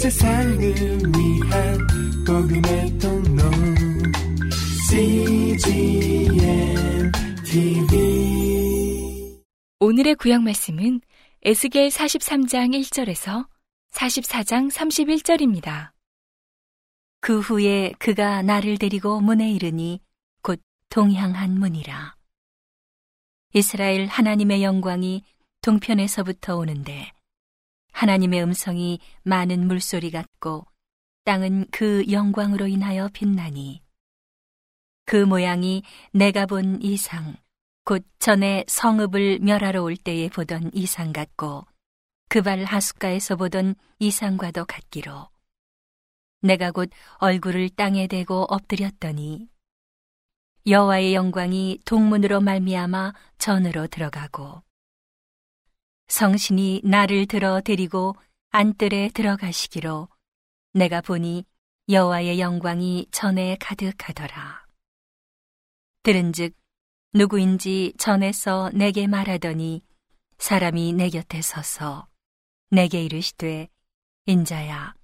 세상을 위한 복음의 통로 CGM TV 오늘의 구약 말씀은 에스겔 43장 1절에서 44장 31절입니다. 그 후에 그가 나를 데리고 문에 이르니 곧 동향한 문이라. 이스라엘 하나님의 영광이 동편에서부터 오는데 하나님의 음성이 많은 물소리 같고 땅은 그 영광으로 인하여 빛나니. 그 모양이 내가 본 이상 곧 전에 성읍을 멸하러 올 때에 보던 이상 같고 그발 하숫가에서 보던 이상과도 같기로. 내가 곧 얼굴을 땅에 대고 엎드렸더니 여호와의 영광이 동문으로 말미암아 전으로 들어가고 성신이 나를 들어 데리고 안뜰에 들어가시기로 내가 보니 여호와의 영광이 전에 가득하더라. 들은즉 누구인지 전에서 내게 말하더니 사람이 내 곁에 서서 내게 이르시되 인자야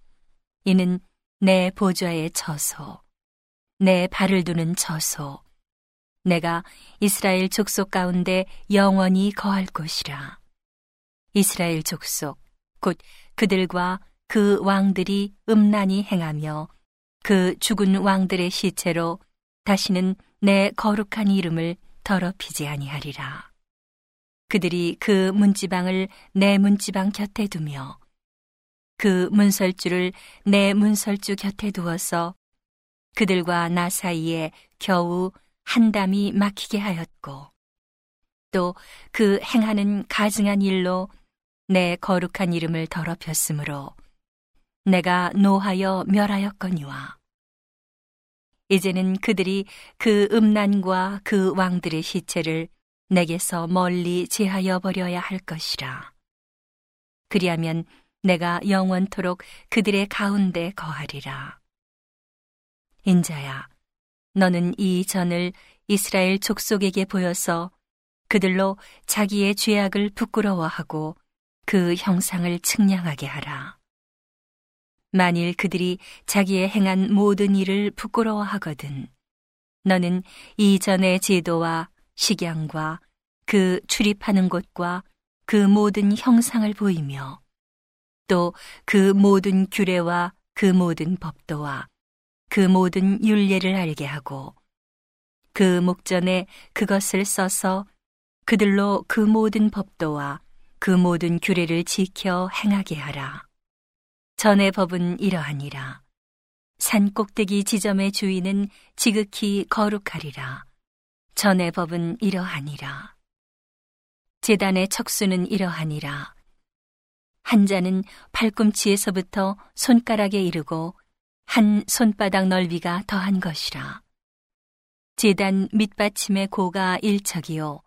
이는 내 보좌의 처소 내 발을 두는 처소 내가 이스라엘 족속 가운데 영원히 거할 곳이라. 이스라엘 족속, 곧 그들과 그 왕들이 음란히 행하며 그 죽은 왕들의 시체로 다시는 내 거룩한 이름을 더럽히지 아니하리라. 그들이 그 문지방을 내 문지방 곁에 두며 그 문설주를 내 문설주 곁에 두어서 그들과 나 사이에 겨우 한 담이 막히게 하였고 또 그 행하는 가증한 일로 내 거룩한 이름을 더럽혔으므로 내가 노하여 멸하였거니와. 이제는 그들이 그 음란과 그 왕들의 시체를 내게서 멀리 제하여 버려야 할 것이라. 그리하면 내가 영원토록 그들의 가운데 거하리라. 인자야 너는 이 전을 이스라엘 족속에게 보여서 그들로 자기의 죄악을 부끄러워하고 그 형상을 측량하게 하라. 만일 그들이 자기의 행한 모든 일을 부끄러워하거든, 너는 이전의 제도와 식양과 그 출입하는 곳과 그 모든 형상을 보이며 또 그 모든 규례와 그 모든 법도와 그 모든 윤례를 알게 하고 그 목전에 그것을 써서 그들로 그 모든 법도와 그 모든 규례를 지켜 행하게 하라. 전의 법은 이러하니라. 산 꼭대기 지점의 주인은 지극히 거룩하리라. 전의 법은 이러하니라. 재단의 척수는 이러하니라. 한 자는 팔꿈치에서부터 손가락에 이르고 한 손바닥 넓이가 더한 것이라. 재단 밑받침의 고가 일척이요.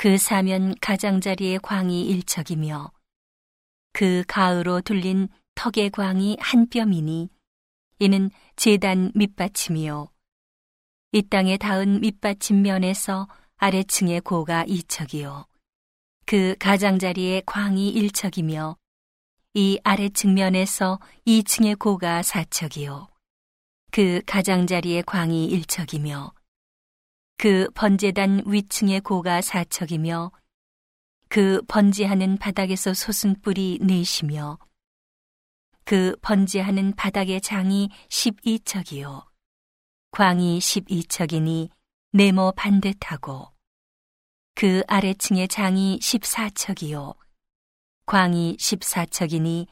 그 사면 가장자리의 광이 일척이며 그 가으로 둘린 턱의 광이 한 뼘이니 이는 재단 밑받침이요. 이 땅에 닿은 밑받침 면에서 아래층의 고가 이척이요. 그 가장자리의 광이 일척이며 이 아래 측면에서 2층의 고가 4척이요. 그 가장자리의 광이 1척이며 그 번제단 위층의 고가 4척이며 그 번제하는 바닥에서 솟은 뿔이 넷이며 그 번제하는 바닥의 장이 12척이요. 광이 12척이니 네모 반듯하고 그 아래층의 장이 14척이요. 광이 14척이니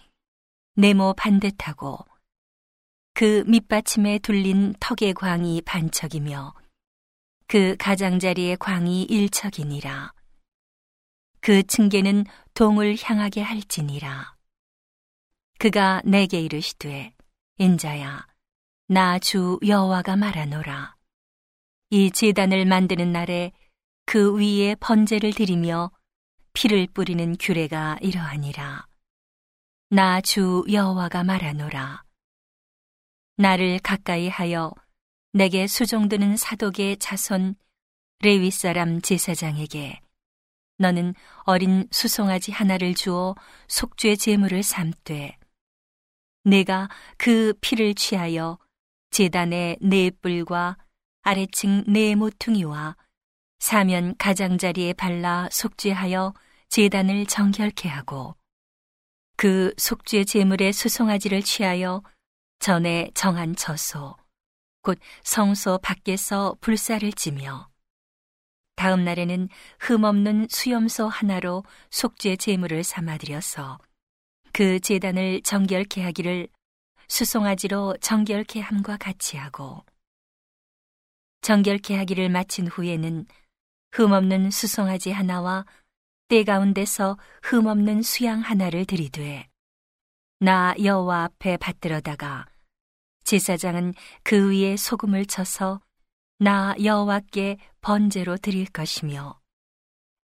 네모 반듯하고 그 밑받침에 둘린 턱의 광이 반척이며 그 가장자리의 광이 1척이니라. 그 층계는 동을 향하게 할지니라. 그가 내게 이르시되 인자야 나 주 여호와가 말하노라. 이 제단을 만드는 날에 그 위에 번제를 드리며 피를 뿌리는 규례가 이러하니라. 나 주 여호와가 말하노라. 나를 가까이 하여 내게 수종드는 사독의 자손 레위 사람 제사장에게 너는 어린 수송아지 하나를 주어 속죄 제물을 삼되 내가 그 피를 취하여 제단의 네 뿔과 아래층 네 모퉁이와 사면 가장자리에 발라 속죄하여 제단을 정결케 하고 그 속죄 제물의 수송아지를 취하여 전에 정한 처소 곧 성소 밖에서 불사를 찌며 다음 날에는 흠없는 수염소 하나로 속죄 제물을 삼아들여서 그 제단을 정결케 하기를 수송아지로 정결케 함과 같이 하고 정결케 하기를 마친 후에는 흠없는 수송아지 하나와 때 가운데서 흠없는 수양 하나를 들이되 나 여호와 앞에 받들어다가 제사장은 그 위에 소금을 쳐서 나 여호와께 번제로 드릴 것이며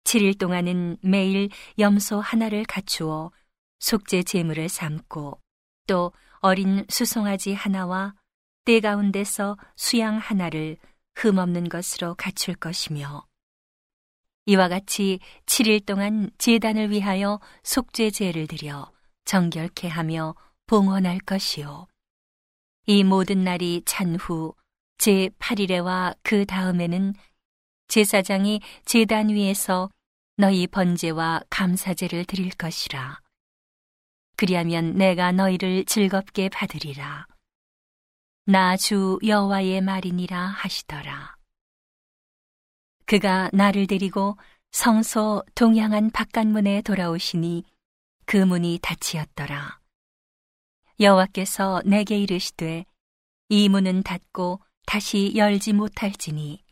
7일 동안은 매일 염소 하나를 갖추어 속죄 제물을 삼고 또 어린 수송아지 하나와 때 가운데서 수양 하나를 흠없는 것으로 갖출 것이며 이와 같이 7일 동안 제단을 위하여 속죄 제를 드려 정결케 하며 봉헌할 것이요 이 모든 날이 찬 후 제 8일에와 그 다음에는 제사장이 제단 위에서 너희 번제와 감사제를 드릴 것이라. 그리하면 내가 너희를 즐겁게 받으리라. 나 주 여호와의 말이니라 하시더라. 그가 나를 데리고 성소 동양한 바깥문에 돌아오시니 그 문이 닫히었더라. 여호와께서 내게 이르시되 이 문은 닫고 다시 열지 못할지니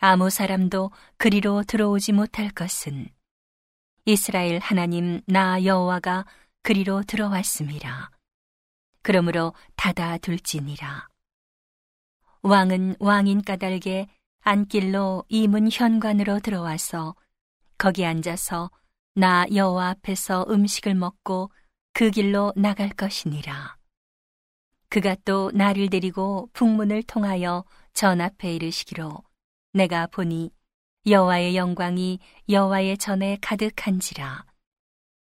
아무 사람도 그리로 들어오지 못할 것은 이스라엘 하나님 나 여호와가 그리로 들어왔음이라. 그러므로 닫아 둘지니라. 왕은 왕인 까닭에 안길로 이문 현관으로 들어와서 거기 앉아서 나 여호와 앞에서 음식을 먹고 그 길로 나갈 것이니라. 그가 또 나를 데리고 북문을 통하여 전 앞에 이르시기로 내가 보니 여호와의 영광이 여호와의 전에 가득한지라.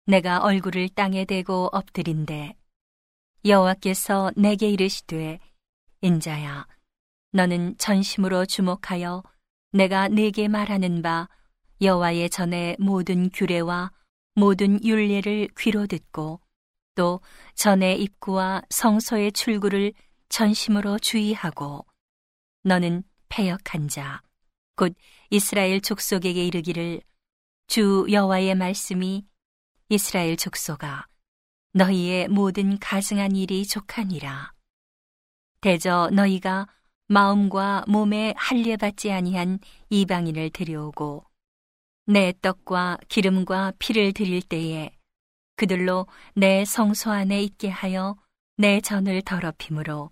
내가 얼굴을 땅에 대고 엎드린데 여호와께서 내게 이르시되 인자야 너는 전심으로 주목하여 내가 네게 말하는 바 여호와의 전에 모든 규례와 모든 율례를 귀로 듣고 또 전의 입구와 성소의 출구를 전심으로 주의하고 너는 패역한 자 곧 이스라엘 족속에게 이르기를 주 여호와의 말씀이 이스라엘 족속아 너희의 모든 가증한 일이 족하니라. 대저 너희가 마음과 몸에 할례받지 아니한 이방인을 데려오고 내 떡과 기름과 피를 드릴 때에 그들로 내 성소 안에 있게 하여 내 전을 더럽힘으로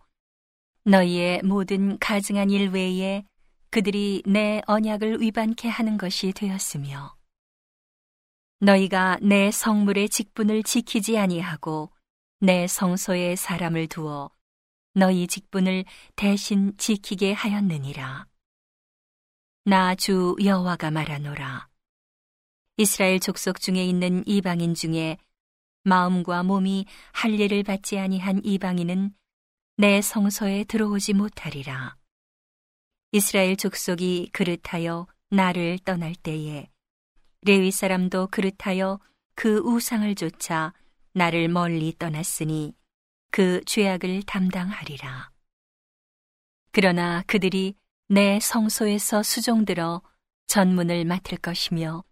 너희의 모든 가증한 일 외에 그들이 내 언약을 위반케 하는 것이 되었으며 너희가 내 성물의 직분을 지키지 아니하고 내 성소에 사람을 두어 너희 직분을 대신 지키게 하였느니라. 나 주 여호와가 말하노라. 이스라엘 족속 중에 있는 이방인 중에 마음과 몸이 할례를 받지 아니한 이방인은 내 성소에 들어오지 못하리라. 이스라엘 족속이 그릇하여 나를 떠날 때에 레위 사람도 그릇하여 그 우상을 쫓아 나를 멀리 떠났으니 그 죄악을 담당하리라. 그러나 그들이 내 성소에서 수종들어 전문을 맡을 것이며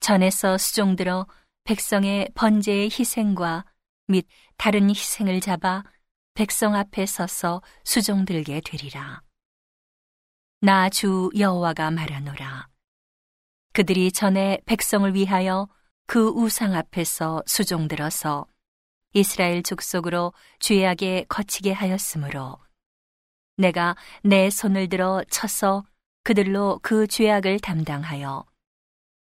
전에서 수종들어 백성의 번제의 희생과 및 다른 희생을 잡아 백성 앞에 서서 수종들게 되리라. 나 주 여호와가 말하노라. 그들이 전에 백성을 위하여 그 우상 앞에서 수종들어서 이스라엘 족속으로 죄악에 거치게 하였으므로 내가 내 손을 들어 쳐서 그들로 그 죄악을 담당하여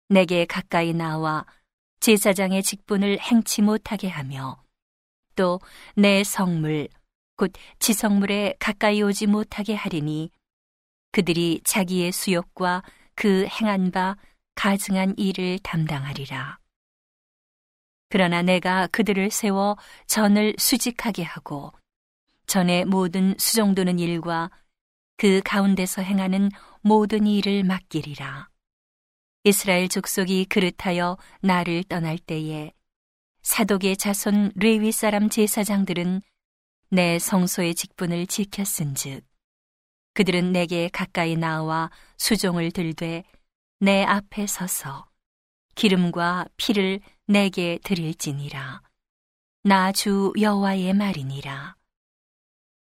내게 가까이 나와 제사장의 직분을 행치 못하게 하며 또 내 성물 곧 지성물에 가까이 오지 못하게 하리니 그들이 자기의 수욕과 그 행한 바 가증한 일을 담당하리라. 그러나 내가 그들을 세워 전을 수직하게 하고 전의 모든 수종도는 일과 그 가운데서 행하는 모든 일을 맡기리라. 이스라엘 족속이 그릇하여 나를 떠날 때에 사독의 자손 레위 사람 제사장들은 내 성소의 직분을 지켰은즉 그들은 내게 가까이 나와 수종을 들되 내 앞에 서서 기름과 피를 내게 드릴지니라. 나 주 여호와의 말이니라.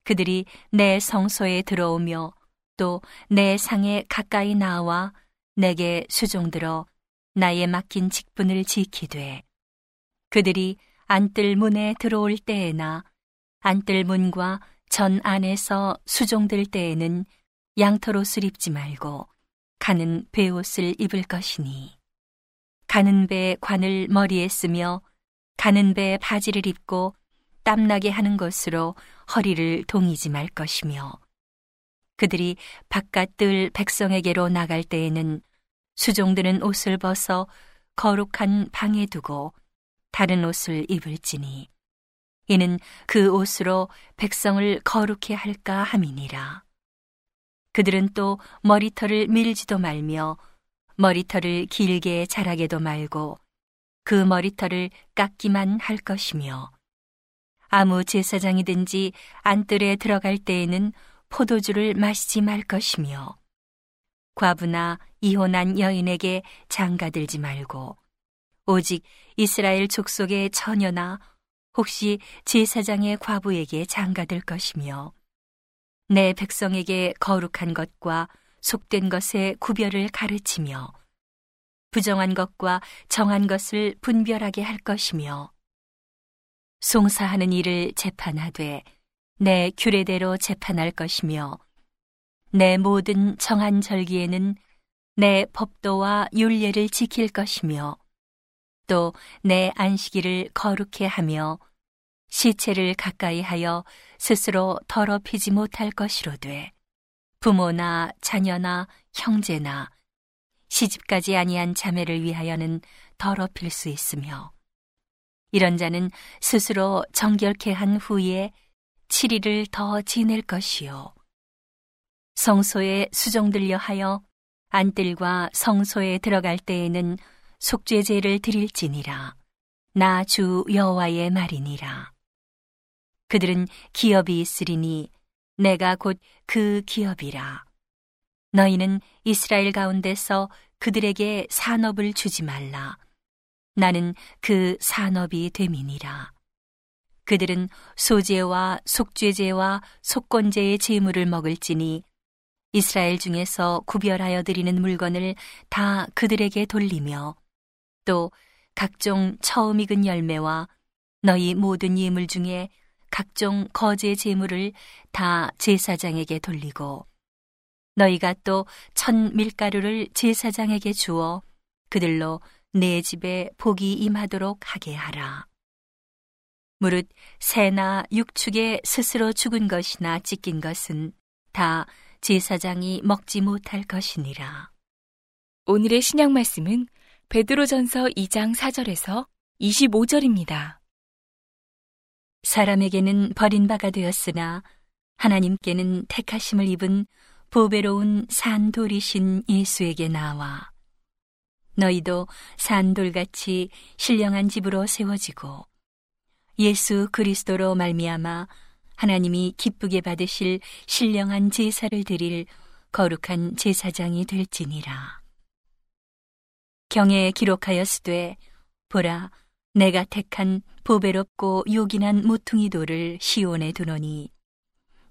그들이 내 성소에 들어오며 또 내 상에 가까이 나와 내게 수종들어 나의 맡긴 직분을 지키되 그들이 안뜰 문에 들어올 때에나 안뜰 문과 전 안에서 수종들 때에는 양털옷을 입지 말고 가는 베옷을 입을 것이니 가는 배 관을 머리에 쓰며 가는 배 바지를 입고 땀나게 하는 것으로 허리를 동이지 말 것이며 그들이 바깥들 백성에게로 나갈 때에는 수종드는 옷을 벗어 거룩한 방에 두고 다른 옷을 입을지니 이는 그 옷으로 백성을 거룩해 할까 함이니라. 그들은 또 머리털을 밀지도 말며 머리털을 길게 자라게도 말고 그 머리털을 깎기만 할 것이며 아무 제사장이든지 안뜰에 들어갈 때에는 포도주를 마시지 말 것이며 과부나 이혼한 여인에게 장가들지 말고 오직 이스라엘 족속의 처녀나 혹시 제사장의 과부에게 장가들 것이며 내 백성에게 거룩한 것과 속된 것의 구별을 가르치며 부정한 것과 정한 것을 분별하게 할 것이며 송사하는 일을 재판하되 내 규례대로 재판할 것이며 내 모든 정한 절기에는 내 법도와 율례를 지킬 것이며 또 내 안식일을 거룩해 하며 시체를 가까이 하여 스스로 더럽히지 못할 것이로되 부모나 자녀나 형제나 시집까지 아니한 자매를 위하여는 더럽힐 수 있으며 이런 자는 스스로 정결케 한 후에 7일을 더 지낼 것이요. 성소에 수종들려 하여 안뜰과 성소에 들어갈 때에는 속죄제를 드릴지니라 나 주 여호와의 말이니라 그들은 기업이 있으리니 내가 곧 그 기업이라. 너희는 이스라엘 가운데서 그들에게 산업을 주지 말라. 나는 그 산업이 됨이니라. 그들은 소제와 속죄제와 속건제의 제물을 먹을지니 이스라엘 중에서 구별하여 드리는 물건을 다 그들에게 돌리며 또 각종 처음 익은 열매와 너희 모든 예물 중에 각종 거제 제물을 다 제사장에게 돌리고 너희가 또 천 밀가루를 제사장에게 주어 그들로 내 집에 복이 임하도록 하게 하라. 무릇 새나 육축에 스스로 죽은 것이나 찢긴 것은 다 제사장이 먹지 못할 것이니라. 오늘의 신약 말씀은 베드로전서 2장 4절에서 25절입니다. 사람에게는 버림바가 되었으나 하나님께는 택하심을 입은 보배로운 산돌이신 예수에게 나와 너희도 산돌같이 신령한 집으로 세워지고 예수 그리스도로 말미암아 하나님이 기쁘게 받으실 신령한 제사를 드릴 거룩한 제사장이 될지니라. 경에 기록하였으되 보라 내가 택한 보배롭고 요긴한 모퉁이 돌을 시온에 두노니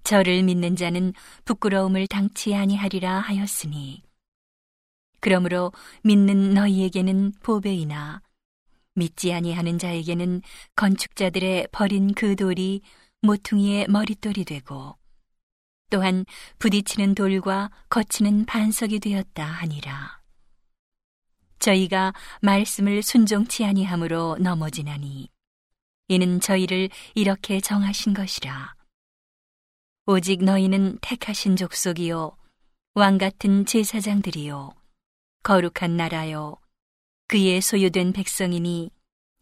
저를 믿는 자는 부끄러움을 당치 아니하리라 하였으니 그러므로 믿는 너희에게는 보배이나 믿지 아니하는 자에게는 건축자들의 버린 그 돌이 모퉁이의 머릿돌이 되고 또한 부딪히는 돌과 거치는 반석이 되었다 하니라. 저희가 말씀을 순종치 아니함으로 넘어지나니 이는 저희를 이렇게 정하신 것이라 오직 너희는 택하신 족속이요 왕 같은 제사장들이요 거룩한 나라요 그의 소유된 백성이니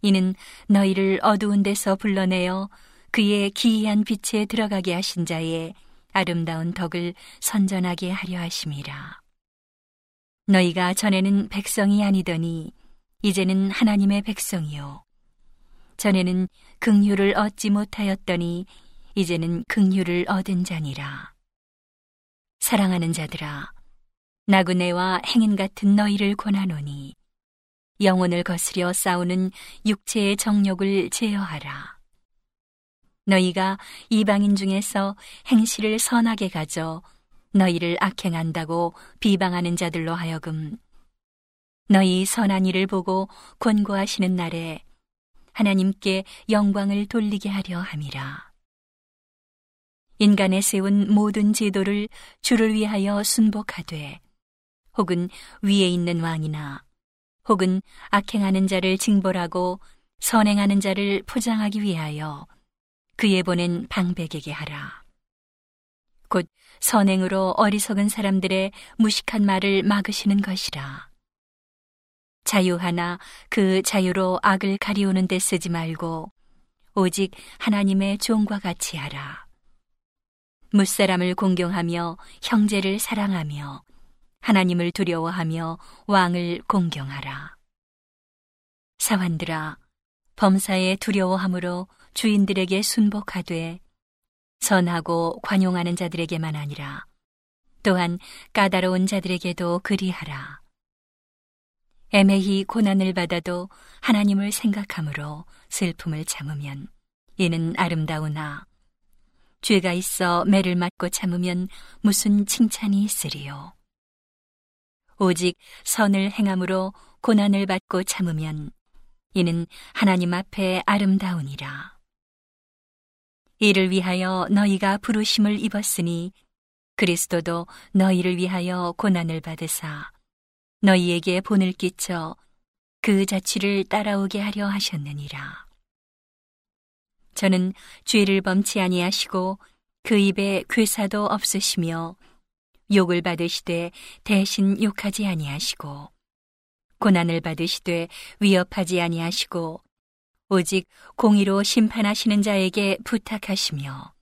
이는 너희를 어두운 데서 불러내어 그의 기이한 빛에 들어가게 하신 자의 아름다운 덕을 선전하게 하려 하심이라. 너희가 전에는 백성이 아니더니 이제는 하나님의 백성이요. 전에는 긍휼을 얻지 못하였더니 이제는 긍휼을 얻은 자니라. 사랑하는 자들아, 나그네와 행인 같은 너희를 권하노니 영혼을 거스려 싸우는 육체의 정욕을 제어하라. 너희가 이방인 중에서 행실을 선하게 가져 너희를 악행한다고 비방하는 자들로 하여금 너희 선한 일을 보고 권고하시는 날에 하나님께 영광을 돌리게 하려 함이라. 인간의 세운 모든 제도를 주를 위하여 순복하되 혹은 위에 있는 왕이나 혹은 악행하는 자를 징벌하고 선행하는 자를 포장하기 위하여 그에 보낸 방백에게 하라. 곧 선행으로 어리석은 사람들의 무식한 말을 막으시는 것이라. 자유하나 그 자유로 악을 가리우는 데 쓰지 말고 오직 하나님의 종과 같이 하라. 무사람을 공경하며 형제를 사랑하며 하나님을 두려워하며 왕을 공경하라. 사환들아, 범사에 두려워함으로 주인들에게 순복하되 선하고 관용하는 자들에게만 아니라 또한 까다로운 자들에게도 그리하라. 애매히 고난을 받아도 하나님을 생각함으로 슬픔을 참으면 이는 아름다우나 죄가 있어 매를 맞고 참으면 무슨 칭찬이 있으리요. 오직 선을 행함으로 고난을 받고 참으면 이는 하나님 앞에 아름다우니라. 이를 위하여 너희가 부르심을 입었으니 그리스도도 너희를 위하여 고난을 받으사 너희에게 본을 끼쳐 그 자취를 따라오게 하려 하셨느니라. 저는 죄를 범치 아니하시고 그 입에 괴사도 없으시며 욕을 받으시되 대신 욕하지 아니하시고 고난을 받으시되 위협하지 아니하시고 오직 공의로 심판하시는 자에게 부탁하시며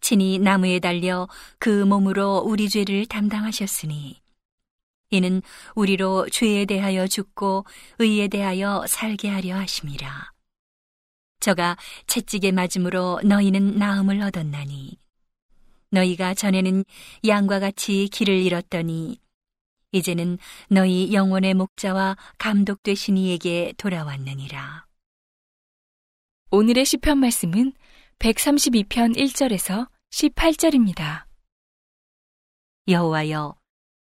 친히 나무에 달려 그 몸으로 우리 죄를 담당하셨으니 이는 우리로 죄에 대하여 죽고 의에 대하여 살게 하려 하심이라. 저가 채찍에 맞음으로 너희는 나음을 얻었나니 너희가 전에는 양과 같이 길을 잃었더니 이제는 너희 영혼의 목자와 감독 되신 이에게 돌아왔느니라. 오늘의 시편 말씀은 132편 1절에서 18절입니다. 여호와여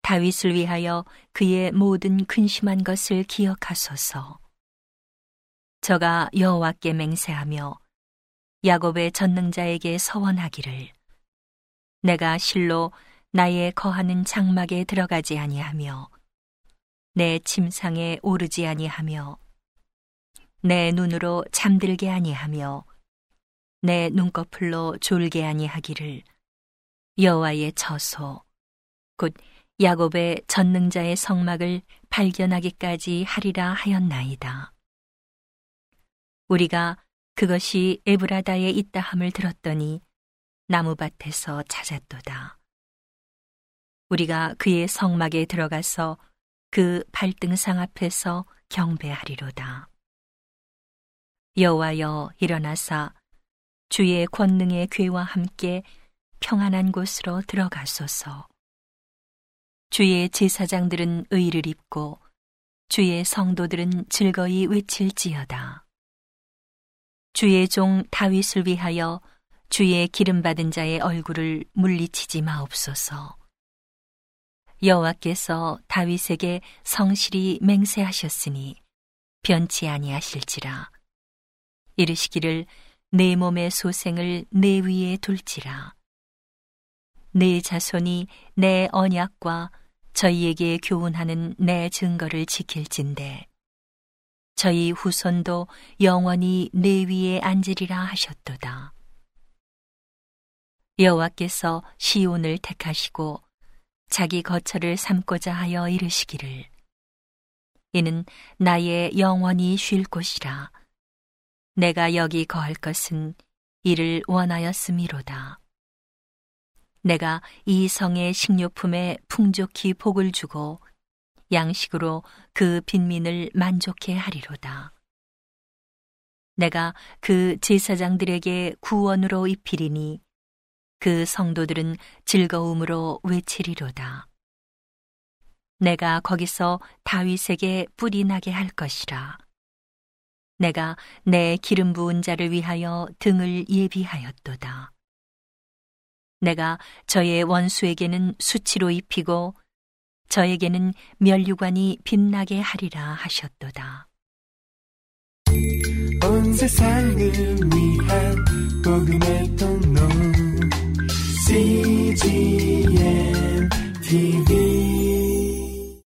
다윗을 위하여 그의 모든 근심한 것을 기억하소서. 저가 여호와께 맹세하며 야곱의 전능자에게 서원하기를 내가 실로 나의 거하는 장막에 들어가지 아니하며 내 침상에 오르지 아니하며 내 눈으로 잠들게 아니하며 내 눈꺼풀로 졸게 아니하기를 여호와의 처소 곧 야곱의 전능자의 성막을 발견하기까지 하리라 하였나이다. 우리가 그것이 에브라다에 있다함을 들었더니 나무밭에서 찾았도다. 우리가 그의 성막에 들어가서 그 발등상 앞에서 경배하리로다. 여호와여 일어나사 주의 권능의 괴와 함께 평안한 곳으로 들어가소서. 주의 제사장들은 의를 입고 주의 성도들은 즐거이 외칠지어다. 주의 종 다윗을 위하여 주의 기름 받은 자의 얼굴을 물리치지 마옵소서. 여호와께서 다윗에게 성실히 맹세하셨으니 변치 아니하실지라. 이르시기를 내 몸의 소생을 내 위에 둘지라. 내 자손이 내 언약과 저희에게 교훈하는 내 증거를 지킬진대. 저희 후손도 영원히 내 위에 앉으리라 하셨도다. 여호와께서 시온을 택하시고 자기 거처를 삼고자 하여 이르시기를 이는 나의 영원히 쉴 곳이라. 내가 여기 거할 것은 이를 원하였음이로다. 내가 이 성의 식료품에 풍족히 복을 주고 양식으로 그 빈민을 만족해 하리로다. 내가 그 제사장들에게 구원으로 입히리니 그 성도들은 즐거움으로 외치리로다. 내가 거기서 다윗에게 뿌리 나게 할 것이라. 내가 내 기름 부은 자를 위하여 등을 예비하였도다. 내가 저의 원수에게는 수치로 입히고 저에게는 면류관이 빛나게 하리라 하셨도다. 온 세상을 위한 복음의 통로 CGM TV